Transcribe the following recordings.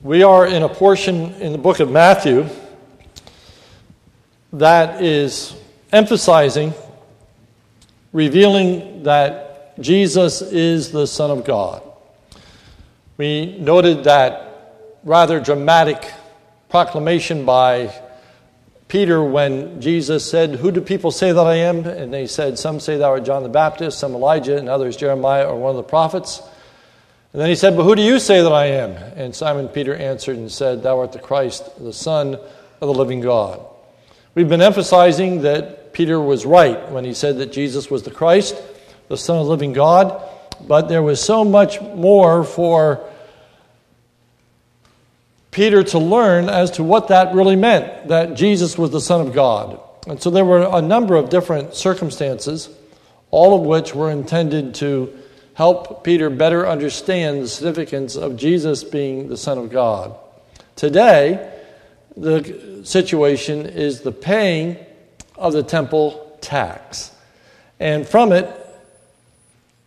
We are in a portion in the book of Matthew that is emphasizing, revealing that Jesus is the Son of God. We noted that rather dramatic proclamation by Peter when Jesus said, Who do people say that I am? And they said, Some say thou art John the Baptist, some Elijah, and others Jeremiah or one of the prophets. And then he said, But who do you say that I am? And Simon Peter answered and said, Thou art the Christ, the Son of the living God. We've been emphasizing that Peter was right when he said that Jesus was the Christ, the Son of the living God, but there was so much more for Peter to learn as to what that really meant, that Jesus was the Son of God. And so there were a number of different circumstances, all of which were intended to help Peter better understand the significance of Jesus being the Son of God. Today, the situation is the paying of the temple tax. And from it,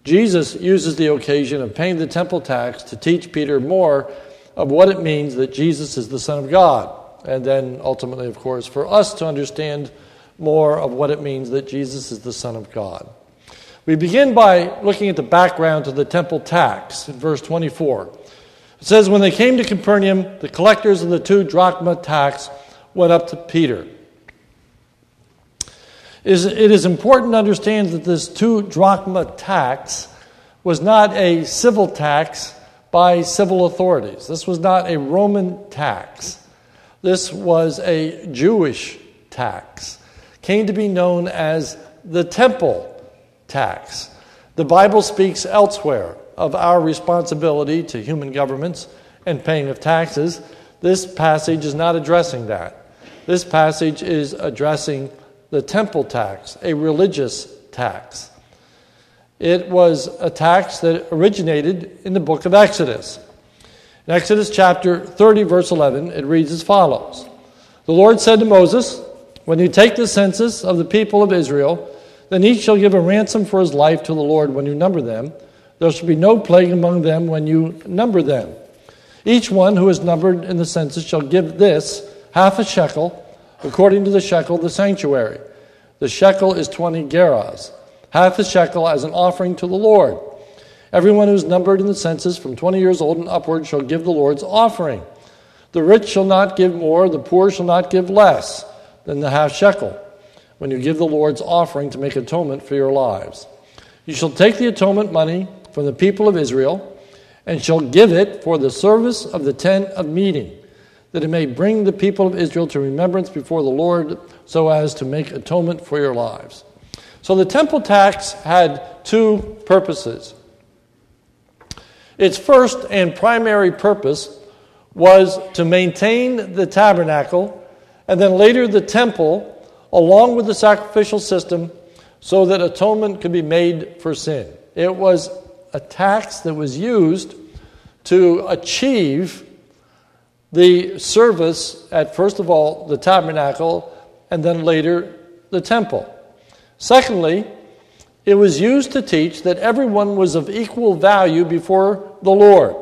Jesus uses the occasion of paying the temple tax to teach Peter more of what it means that Jesus is the Son of God. And then ultimately, of course, for us to understand more of what it means that Jesus is the Son of God. We begin by looking at the background to the temple tax in verse 24. It says, When they came to Capernaum, the collectors of the two drachma tax went up to Peter. It is important to understand that this two drachma tax was not a civil tax by civil authorities. This was not a Roman tax. This was a Jewish tax. Came to be known as the temple tax. The Bible speaks elsewhere of our responsibility to human governments and paying of taxes. This passage is not addressing that. This passage is addressing the temple tax, a religious tax. It was a tax that originated in the book of Exodus. In Exodus chapter 30, verse 11, it reads as follows The Lord said to Moses, When you take the census of the people of Israel, then each shall give a ransom for his life to the Lord when you number them. There shall be no plague among them when you number them. Each one who is numbered in the census shall give this half a shekel, according to the shekel of the sanctuary. The shekel is 20 gerahs, half a shekel as an offering to the Lord. Everyone who is numbered in the census from 20 years old and upward shall give the Lord's offering. The rich shall not give more, the poor shall not give less than the half shekel when you give the Lord's offering to make atonement for your lives. You shall take the atonement money from the people of Israel and shall give it for the service of the tent of meeting, that it may bring the people of Israel to remembrance before the Lord so as to make atonement for your lives. So the temple tax had two purposes. Its first and primary purpose was to maintain the tabernacle and then later the temple along with the sacrificial system so that atonement could be made for sin. It was a tax that was used to achieve the service at first of all the tabernacle and then later the temple. Secondly, it was used to teach that everyone was of equal value before the Lord.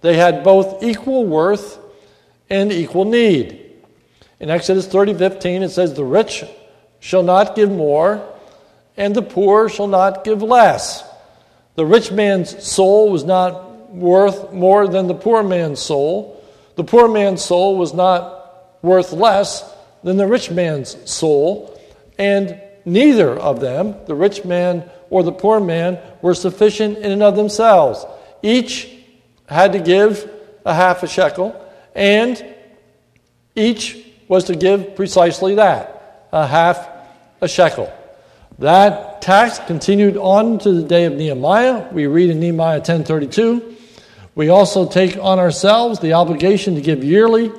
They had both equal worth and equal need. In Exodus 30 15, it says, The rich shall not give more, and the poor shall not give less. The rich man's soul was not worth more than the poor man's soul. The poor man's soul was not worth less than the rich man's soul. And neither of them, the rich man or the poor man, were sufficient in and of themselves. Each had to give a half a shekel, and each was to give precisely that a half a shekel. That tax continued on to the day of Nehemiah. We read in Nehemiah 10:32. We also take on ourselves the obligation to give yearly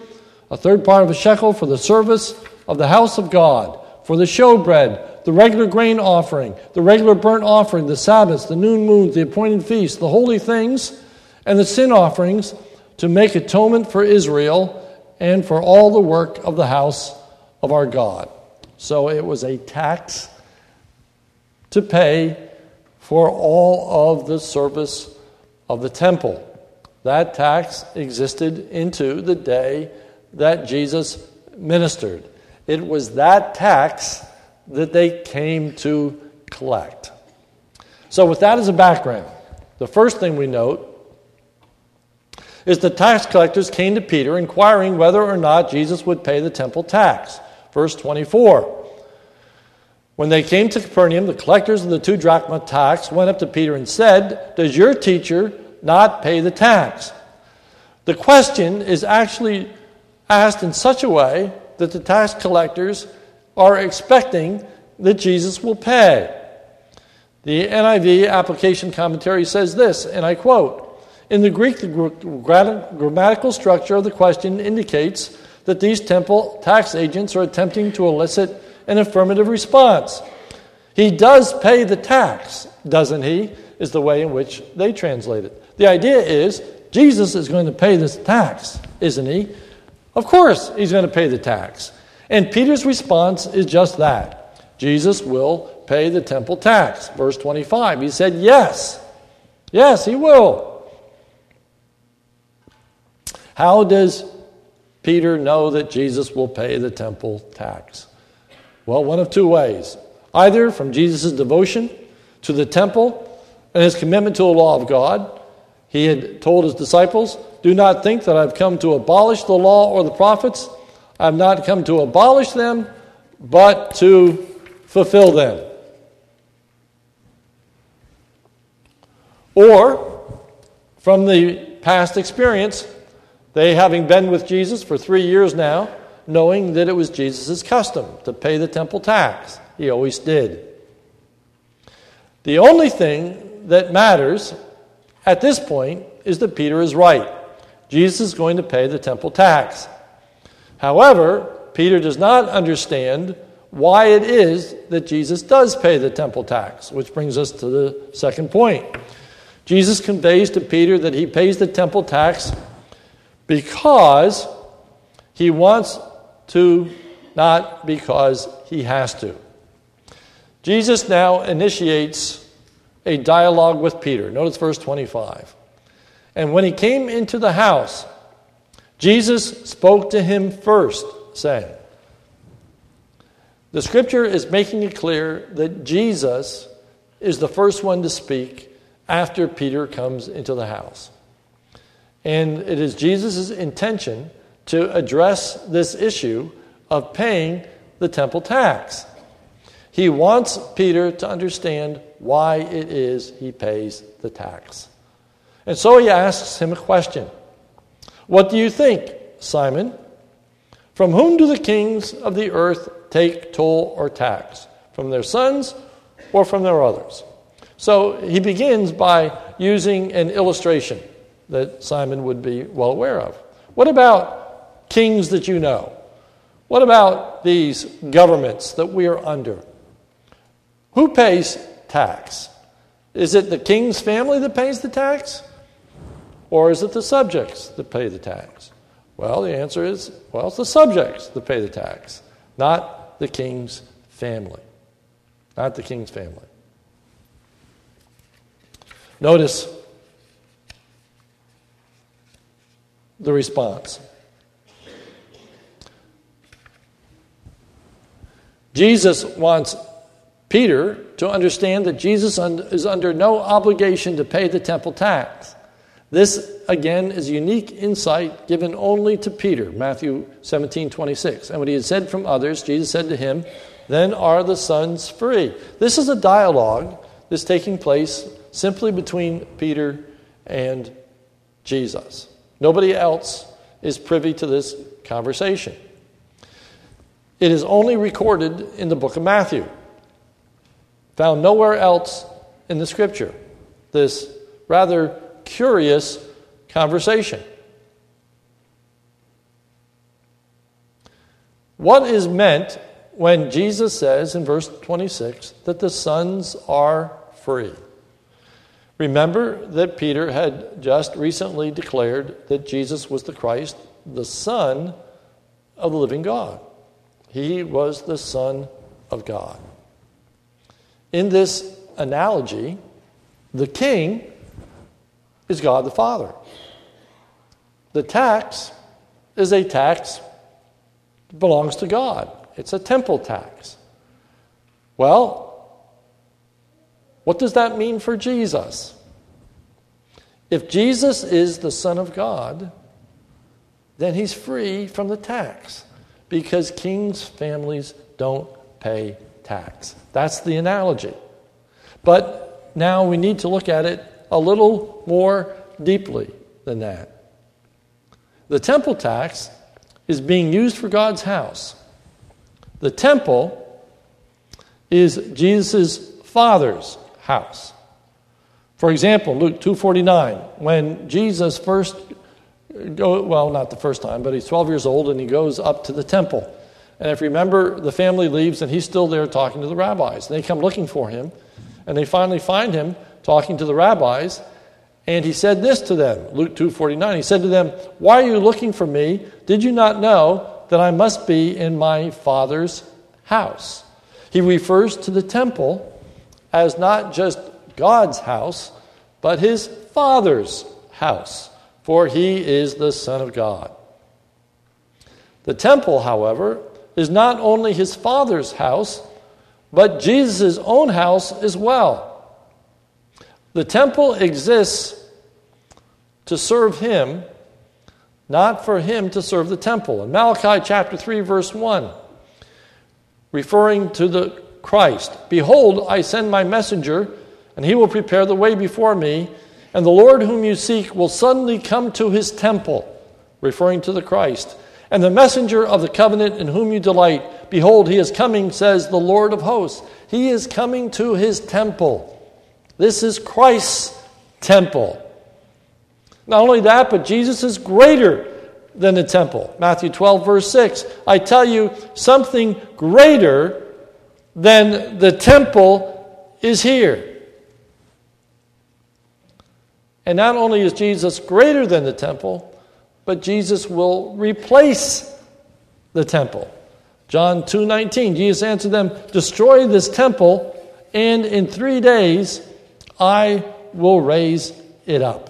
a third part of a shekel for the service of the house of God, for the showbread, the regular grain offering, the regular burnt offering, the Sabbaths, the noon moons, the appointed feasts, the holy things, and the sin offerings to make atonement for Israel and for all the work of the house of our God. So it was a tax to pay for all of the service of the temple. That tax existed into the day that Jesus ministered. It was that tax that they came to collect. So, with that as a background, the first thing we note is the tax collectors came to Peter inquiring whether or not Jesus would pay the temple tax. Verse 24. When they came to Capernaum, the collectors of the two drachma tax went up to Peter and said, Does your teacher not pay the tax? The question is actually asked in such a way that the tax collectors are expecting that Jesus will pay. The NIV application commentary says this, and I quote In the Greek, the grammatical structure of the question indicates that these temple tax agents are attempting to elicit an affirmative response. He does pay the tax, doesn't he? Is the way in which they translate it. The idea is Jesus is going to pay this tax, isn't he? Of course, he's going to pay the tax. And Peter's response is just that Jesus will pay the temple tax. Verse 25, he said, Yes, yes, he will. How does Peter know that Jesus will pay the temple tax? Well, one of two ways either from Jesus' devotion to the temple and his commitment to the law of God. He had told his disciples, Do not think that I've come to abolish the law or the prophets. I've not come to abolish them, but to fulfill them. Or, from the past experience, they having been with Jesus for three years now, knowing that it was Jesus' custom to pay the temple tax. He always did. The only thing that matters at this point is that Peter is right. Jesus is going to pay the temple tax. However, Peter does not understand why it is that Jesus does pay the temple tax, which brings us to the second point. Jesus conveys to Peter that he pays the temple tax because he wants to, not because he has to. Jesus now initiates a dialogue with Peter. Notice verse 25. And when he came into the house, Jesus spoke to him first, saying, The scripture is making it clear that Jesus is the first one to speak after Peter comes into the house. And it is Jesus' intention to address this issue of paying the temple tax. He wants Peter to understand why it is he pays the tax. And so he asks him a question What do you think, Simon? From whom do the kings of the earth take toll or tax? From their sons or from their others? So he begins by using an illustration that Simon would be well aware of. What about kings that you know? What about these governments that we are under? Who pays tax? Is it the king's family that pays the tax? Or is it the subjects that pay the tax? Well, the answer is well, it's the subjects that pay the tax, not the king's family. Not the king's family. Notice the response. Jesus wants Peter to understand that Jesus is under no obligation to pay the temple tax. This, again, is unique insight given only to Peter, Matthew 17 26. And what he had said from others, Jesus said to him, Then are the sons free. This is a dialogue that's taking place simply between Peter and Jesus. Nobody else is privy to this conversation. It is only recorded in the book of Matthew, found nowhere else in the scripture. This rather curious conversation. What is meant when Jesus says in verse 26 that the sons are free? Remember that Peter had just recently declared that Jesus was the Christ, the Son of the living God. He was the Son of God. In this analogy, the king is God the Father. the tax is a tax that belongs to God. It's a temple tax. Well, what does that mean for Jesus? If Jesus is the Son of God, then he's free from the tax because kings' families don't pay tax. That's the analogy. But now we need to look at it a little more deeply than that. The temple tax is being used for God's house. The temple is Jesus' Father's house. For example, Luke 2:49, when Jesus first well, not the first time, but he's 12 years old and he goes up to the temple. And if you remember, the family leaves and he's still there talking to the rabbis. And they come looking for him, and they finally find him talking to the rabbis. And he said this to them, Luke 2:49. He said to them, "Why are you looking for me? Did you not know that I must be in my Father's house?" He refers to the temple as not just God's house, but his Father's house, for he is the Son of God. The temple, however, is not only his Father's house, but Jesus' own house as well. The temple exists to serve him, not for him to serve the temple. In Malachi chapter 3, verse 1, referring to the Christ, Behold, I send my messenger and he will prepare the way before me. And the Lord whom you seek will suddenly come to his temple, referring to the Christ. And the messenger of the covenant in whom you delight, behold, he is coming, says the Lord of hosts. He is coming to his temple. This is Christ's temple. Not only that, but Jesus is greater than the temple. Matthew 12, verse 6. I tell you, something greater than the temple is here. And not only is Jesus greater than the temple, but Jesus will replace the temple. John 2:19 Jesus answered them, "Destroy this temple, and in 3 days I will raise it up."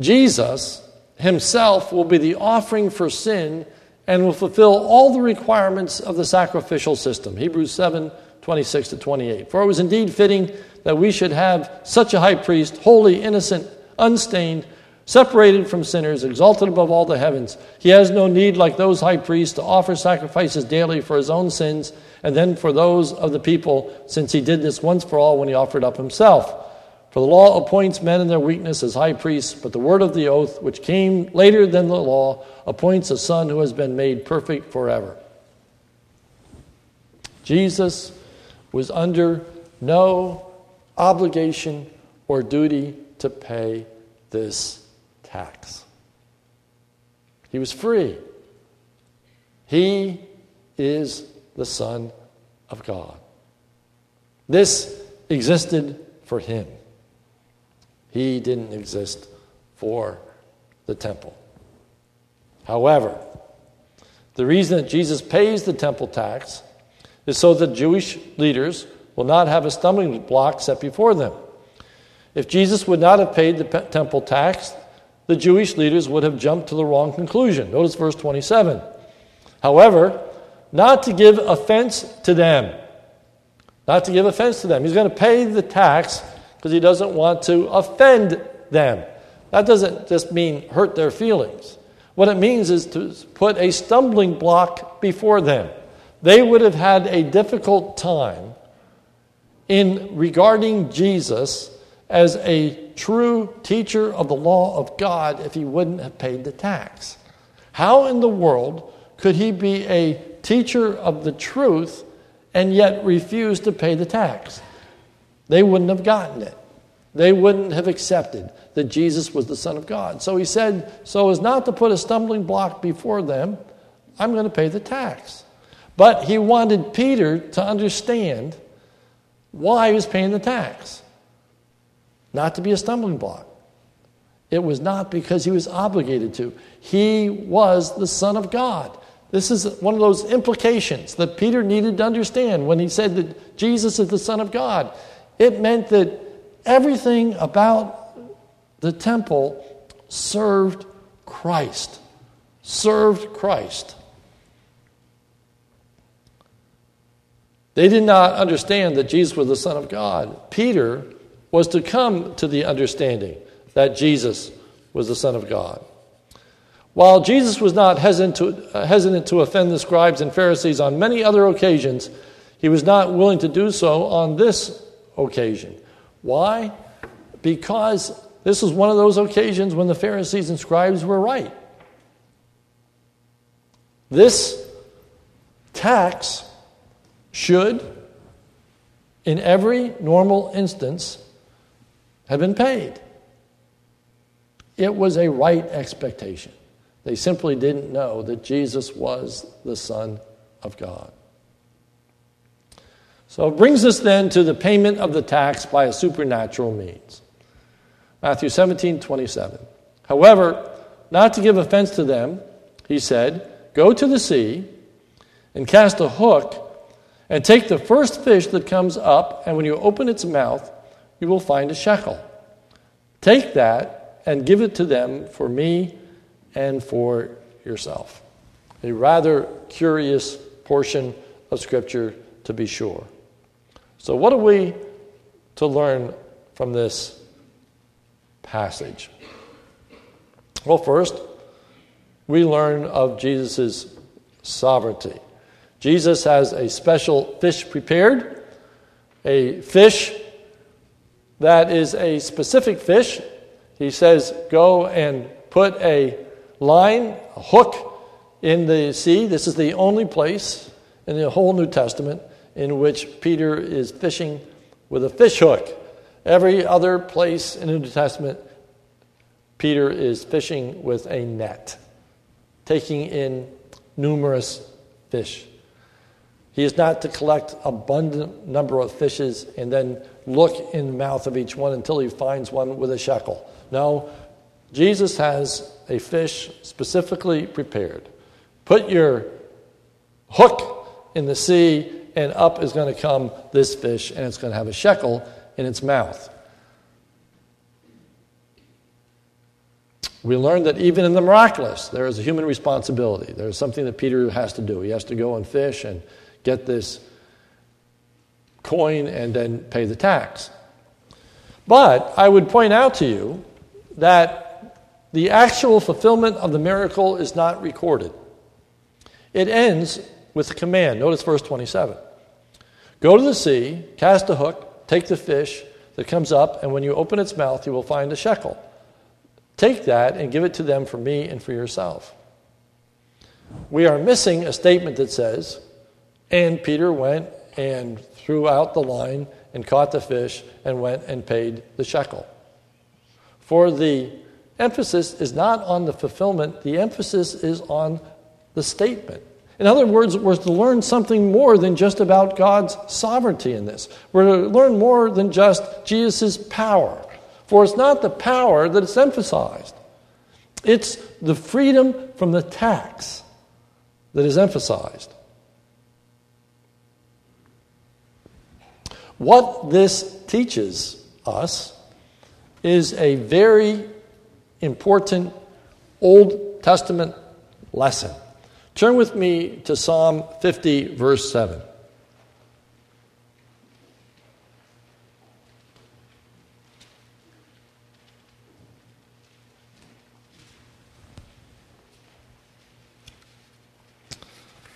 Jesus himself will be the offering for sin and will fulfill all the requirements of the sacrificial system. Hebrews 7 26 to 28. For it was indeed fitting that we should have such a high priest, holy, innocent, unstained, separated from sinners, exalted above all the heavens. He has no need, like those high priests, to offer sacrifices daily for his own sins and then for those of the people, since he did this once for all when he offered up himself. For the law appoints men in their weakness as high priests, but the word of the oath, which came later than the law, appoints a son who has been made perfect forever. Jesus was under no obligation or duty to pay this tax. He was free. He is the Son of God. This existed for him. He didn't exist for the temple. However, the reason that Jesus pays the temple tax is so that Jewish leaders will not have a stumbling block set before them. If Jesus would not have paid the temple tax, the Jewish leaders would have jumped to the wrong conclusion. Notice verse 27. However, not to give offense to them. Not to give offense to them. He's going to pay the tax because he doesn't want to offend them. That doesn't just mean hurt their feelings. What it means is to put a stumbling block before them. They would have had a difficult time in regarding Jesus as a true teacher of the law of God if he wouldn't have paid the tax. How in the world could he be a teacher of the truth and yet refuse to pay the tax? They wouldn't have gotten it. They wouldn't have accepted that Jesus was the Son of God. So he said, so as not to put a stumbling block before them, I'm going to pay the tax. But he wanted Peter to understand why he was paying the tax. Not to be a stumbling block. It was not because he was obligated to. He was the Son of God. This is one of those implications that Peter needed to understand when he said that Jesus is the Son of God. It meant that everything about the temple served Christ. Served Christ. They did not understand that Jesus was the Son of God. Peter was to come to the understanding that Jesus was the Son of God. While Jesus was not hesitant to, uh, hesitant to offend the scribes and Pharisees on many other occasions, he was not willing to do so on this occasion. Why? Because this was one of those occasions when the Pharisees and scribes were right. This tax should, in every normal instance, have been paid. It was a right expectation. They simply didn't know that Jesus was the Son of God. So it brings us then to the payment of the tax by a supernatural means. Matthew 17, 27. However, not to give offense to them, he said, Go to the sea and cast a hook and take the first fish that comes up, and when you open its mouth, you will find a shekel. Take that and give it to them for me and for yourself. A rather curious portion of Scripture, to be sure. So, what are we to learn from this passage? Well, first, we learn of Jesus' sovereignty. Jesus has a special fish prepared, a fish that is a specific fish. He says, Go and put a line, a hook in the sea. This is the only place in the whole New Testament in which Peter is fishing with a fish hook. Every other place in the New Testament, Peter is fishing with a net, taking in numerous fish. He is not to collect abundant number of fishes and then look in the mouth of each one until he finds one with a shekel. No, Jesus has a fish specifically prepared. Put your hook in the sea and up is going to come this fish, and it's going to have a shekel in its mouth. We learned that even in the miraculous, there is a human responsibility. There is something that Peter has to do. He has to go and fish and get this coin and then pay the tax. But I would point out to you that the actual fulfillment of the miracle is not recorded. It ends with command. Notice verse 27. Go to the sea, cast a hook, take the fish that comes up, and when you open its mouth, you will find a shekel. Take that and give it to them for me and for yourself. We are missing a statement that says, and Peter went and threw out the line and caught the fish and went and paid the shekel. For the emphasis is not on the fulfillment, the emphasis is on the statement. In other words, we're to learn something more than just about God's sovereignty in this. We're to learn more than just Jesus' power. For it's not the power that is emphasized, it's the freedom from the tax that is emphasized. What this teaches us is a very important Old Testament lesson. Turn with me to Psalm 50, verse 7.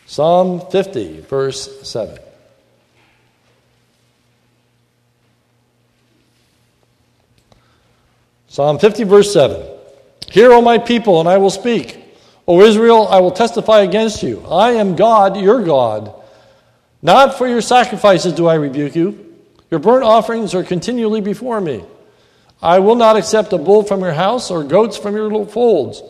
Psalm 50, verse 7. Psalm 50, verse 7. Hear, O my people, and I will speak. O Israel, I will testify against you. I am God, your God. Not for your sacrifices do I rebuke you. Your burnt offerings are continually before me. I will not accept a bull from your house or goats from your little folds.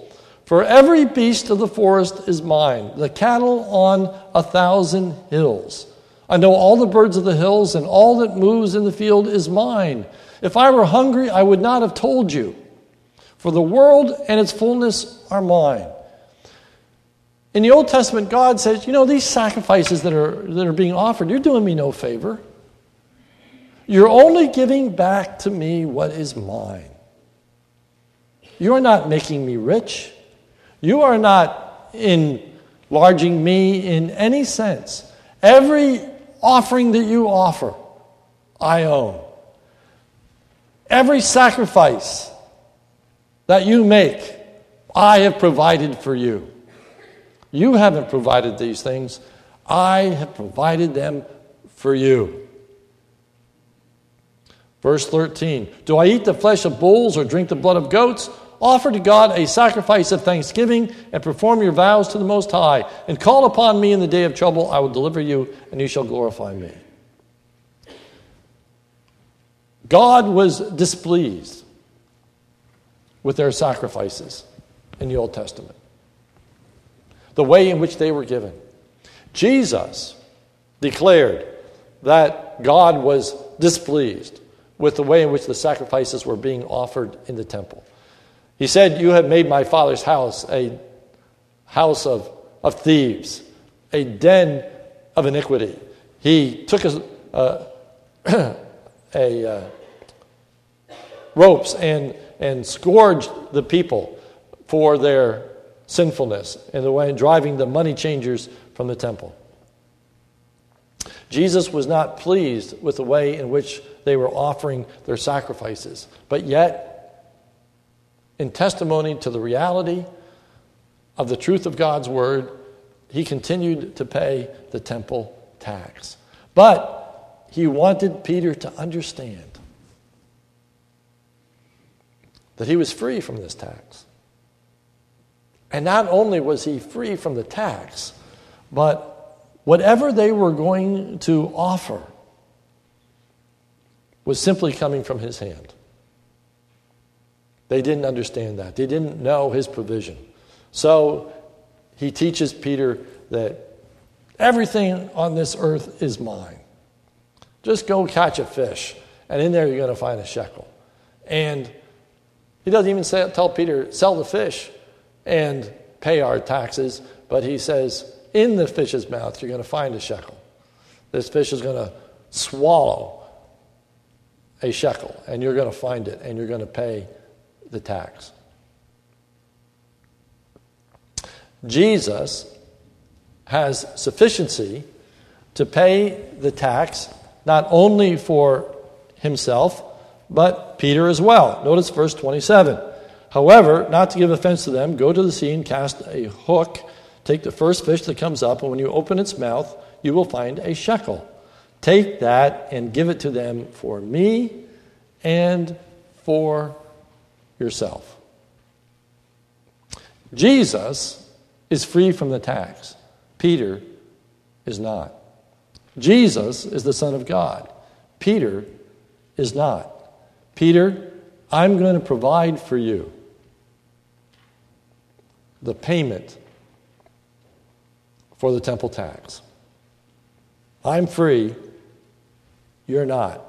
For every beast of the forest is mine, the cattle on a thousand hills. I know all the birds of the hills, and all that moves in the field is mine. If I were hungry, I would not have told you. For the world and its fullness are mine. In the Old Testament, God says, you know, these sacrifices that are, that are being offered, you're doing me no favor. You're only giving back to me what is mine. You are not making me rich. You are not enlarging me in any sense. Every offering that you offer, I own. Every sacrifice that you make, I have provided for you. You haven't provided these things, I have provided them for you. Verse 13 Do I eat the flesh of bulls or drink the blood of goats? Offer to God a sacrifice of thanksgiving and perform your vows to the Most High. And call upon me in the day of trouble. I will deliver you, and you shall glorify me. God was displeased with their sacrifices in the Old Testament, the way in which they were given. Jesus declared that God was displeased with the way in which the sacrifices were being offered in the temple. He said, You have made my father's house a house of, of thieves, a den of iniquity. He took a, uh, a uh, ropes and, and scourged the people for their sinfulness in the way in driving the money changers from the temple. Jesus was not pleased with the way in which they were offering their sacrifices, but yet in testimony to the reality of the truth of God's word, he continued to pay the temple tax. But he wanted Peter to understand that he was free from this tax. And not only was he free from the tax, but whatever they were going to offer was simply coming from his hand. They didn't understand that. They didn't know his provision. So he teaches Peter that everything on this earth is mine. Just go catch a fish, and in there you're going to find a shekel. And he doesn't even say, tell Peter, sell the fish and pay our taxes, but he says, in the fish's mouth, you're going to find a shekel. This fish is going to swallow a shekel, and you're going to find it, and you're going to pay the tax. Jesus has sufficiency to pay the tax not only for himself, but Peter as well. Notice verse 27. However, not to give offense to them, go to the sea and cast a hook. Take the first fish that comes up, and when you open its mouth, you will find a shekel. Take that and give it to them for me and for yourself. Jesus is free from the tax, Peter is not. Jesus is the Son of God, Peter is not. Peter, I'm going to provide for you the payment for the temple tax. I'm free, you're not,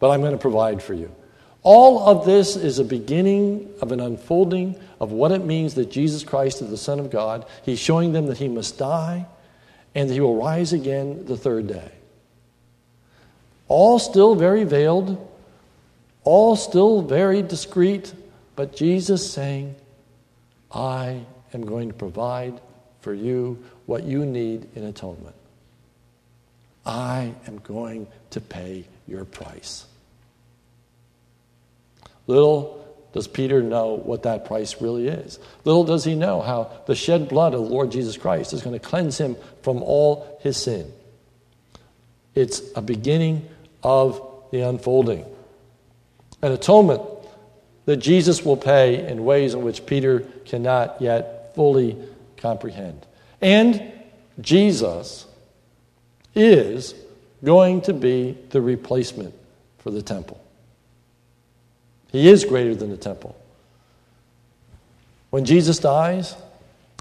but I'm going to provide for you. All of this is a beginning of an unfolding of what it means that Jesus Christ is the Son of God. He's showing them that he must die and that he will rise again the third day. All still very veiled, all still very discreet, but Jesus saying, I am going to provide for you what you need in atonement. I am going to pay your price. Little does Peter know what that price really is. Little does he know how the shed blood of the Lord Jesus Christ is going to cleanse him from all his sin. It's a beginning of the unfolding. An atonement that Jesus will pay in ways in which Peter cannot yet fully comprehend. And Jesus is going to be the replacement for the temple. He is greater than the temple. When Jesus dies,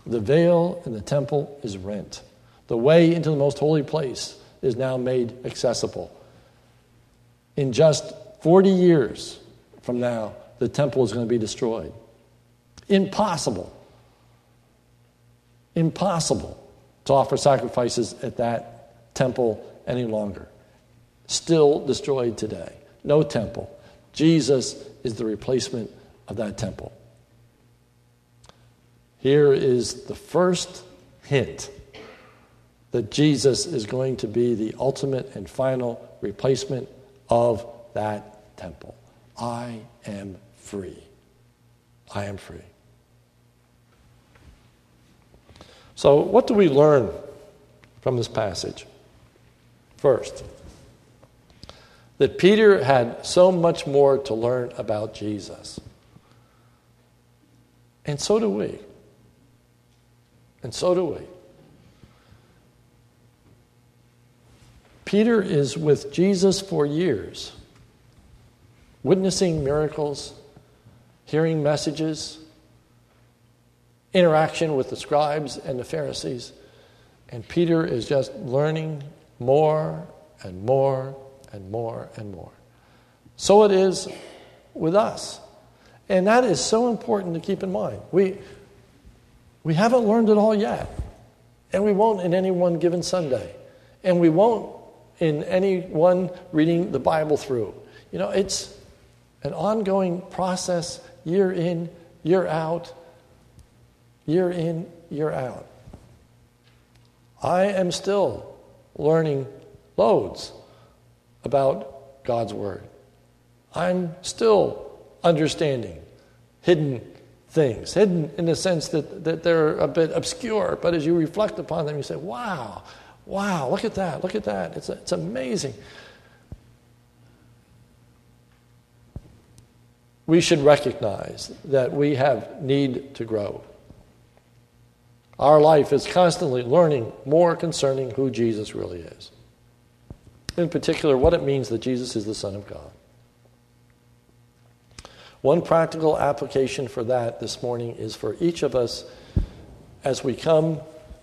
the veil in the temple is rent. The way into the most holy place is now made accessible. In just 40 years from now, the temple is going to be destroyed. Impossible. Impossible to offer sacrifices at that temple any longer. Still destroyed today. No temple. Jesus is the replacement of that temple. Here is the first hint that Jesus is going to be the ultimate and final replacement of that temple. I am free. I am free. So, what do we learn from this passage? First, that Peter had so much more to learn about Jesus. And so do we. And so do we. Peter is with Jesus for years, witnessing miracles, hearing messages, interaction with the scribes and the Pharisees. And Peter is just learning more and more and more and more. So it is with us. And that is so important to keep in mind. We, we haven't learned it all yet. And we won't in any one given Sunday. And we won't in any one reading the Bible through. You know, it's an ongoing process, year in, year out, year in, year out. I am still learning loads about God's Word. I'm still understanding hidden things, hidden in the sense that, that they're a bit obscure, but as you reflect upon them, you say, wow, wow, look at that, look at that. It's, it's amazing. We should recognize that we have need to grow. Our life is constantly learning more concerning who Jesus really is. In particular, what it means that Jesus is the Son of God. One practical application for that this morning is for each of us as we come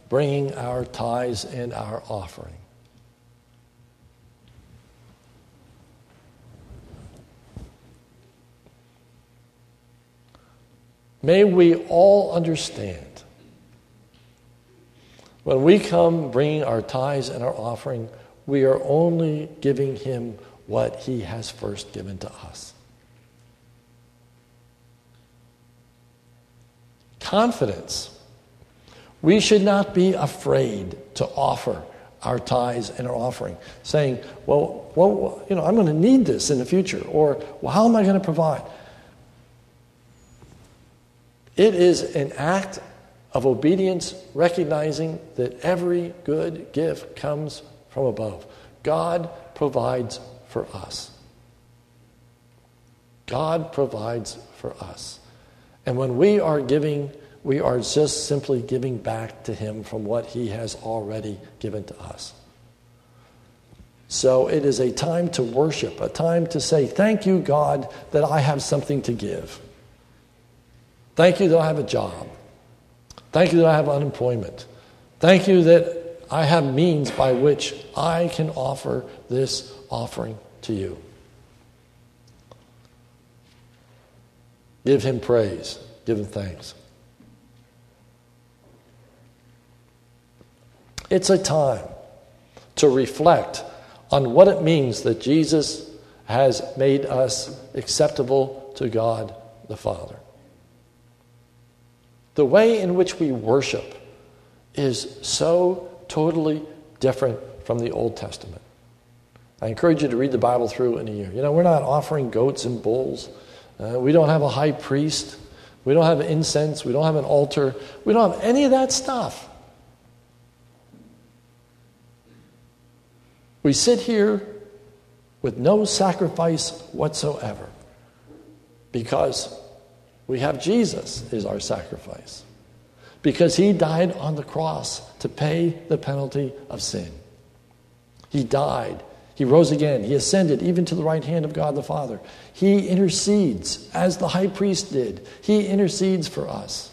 bringing our tithes and our offering. May we all understand when we come bringing our tithes and our offering, we are only giving Him what He has first given to us. confidence. We should not be afraid to offer our tithes and our offering, saying, well, well you know, I'm going to need this in the future, or well, how am I going to provide? It is an act of obedience, recognizing that every good gift comes from above. God provides for us. God provides for us. And when we are giving we are just simply giving back to Him from what He has already given to us. So it is a time to worship, a time to say, Thank you, God, that I have something to give. Thank you that I have a job. Thank you that I have unemployment. Thank you that I have means by which I can offer this offering to you. Give him praise, give him thanks. It's a time to reflect on what it means that Jesus has made us acceptable to God the Father. The way in which we worship is so totally different from the Old Testament. I encourage you to read the Bible through in a year. You know, we're not offering goats and bulls. Uh, we don't have a high priest. We don't have incense. We don't have an altar. We don't have any of that stuff. We sit here with no sacrifice whatsoever because we have Jesus is our sacrifice. Because he died on the cross to pay the penalty of sin. He died. He rose again. He ascended even to the right hand of God the Father. He intercedes as the high priest did. He intercedes for us.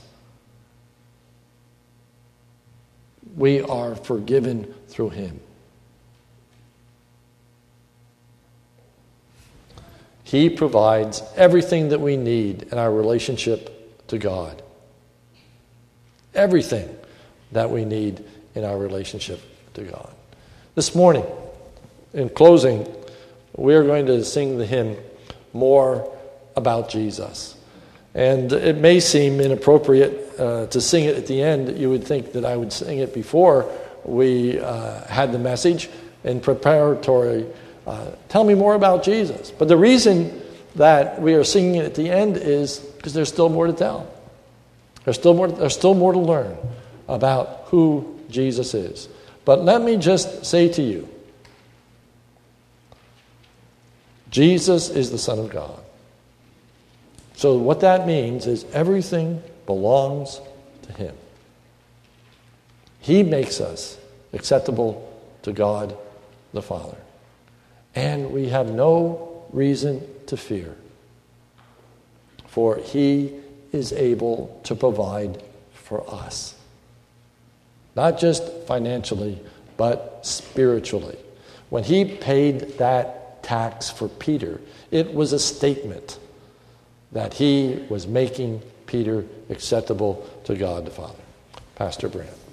We are forgiven through him. He provides everything that we need in our relationship to God. Everything that we need in our relationship to God. This morning, in closing, we are going to sing the hymn More About Jesus. And it may seem inappropriate uh, to sing it at the end. You would think that I would sing it before we uh, had the message in preparatory. Uh, tell me more about Jesus. But the reason that we are singing it at the end is because there's still more to tell. There's still more, there's still more to learn about who Jesus is. But let me just say to you Jesus is the Son of God. So, what that means is everything belongs to Him. He makes us acceptable to God the Father. And we have no reason to fear, for He is able to provide for us. Not just financially, but spiritually. When He paid that tax for Peter, it was a statement that he was making Peter acceptable to God the Father. Pastor Brand.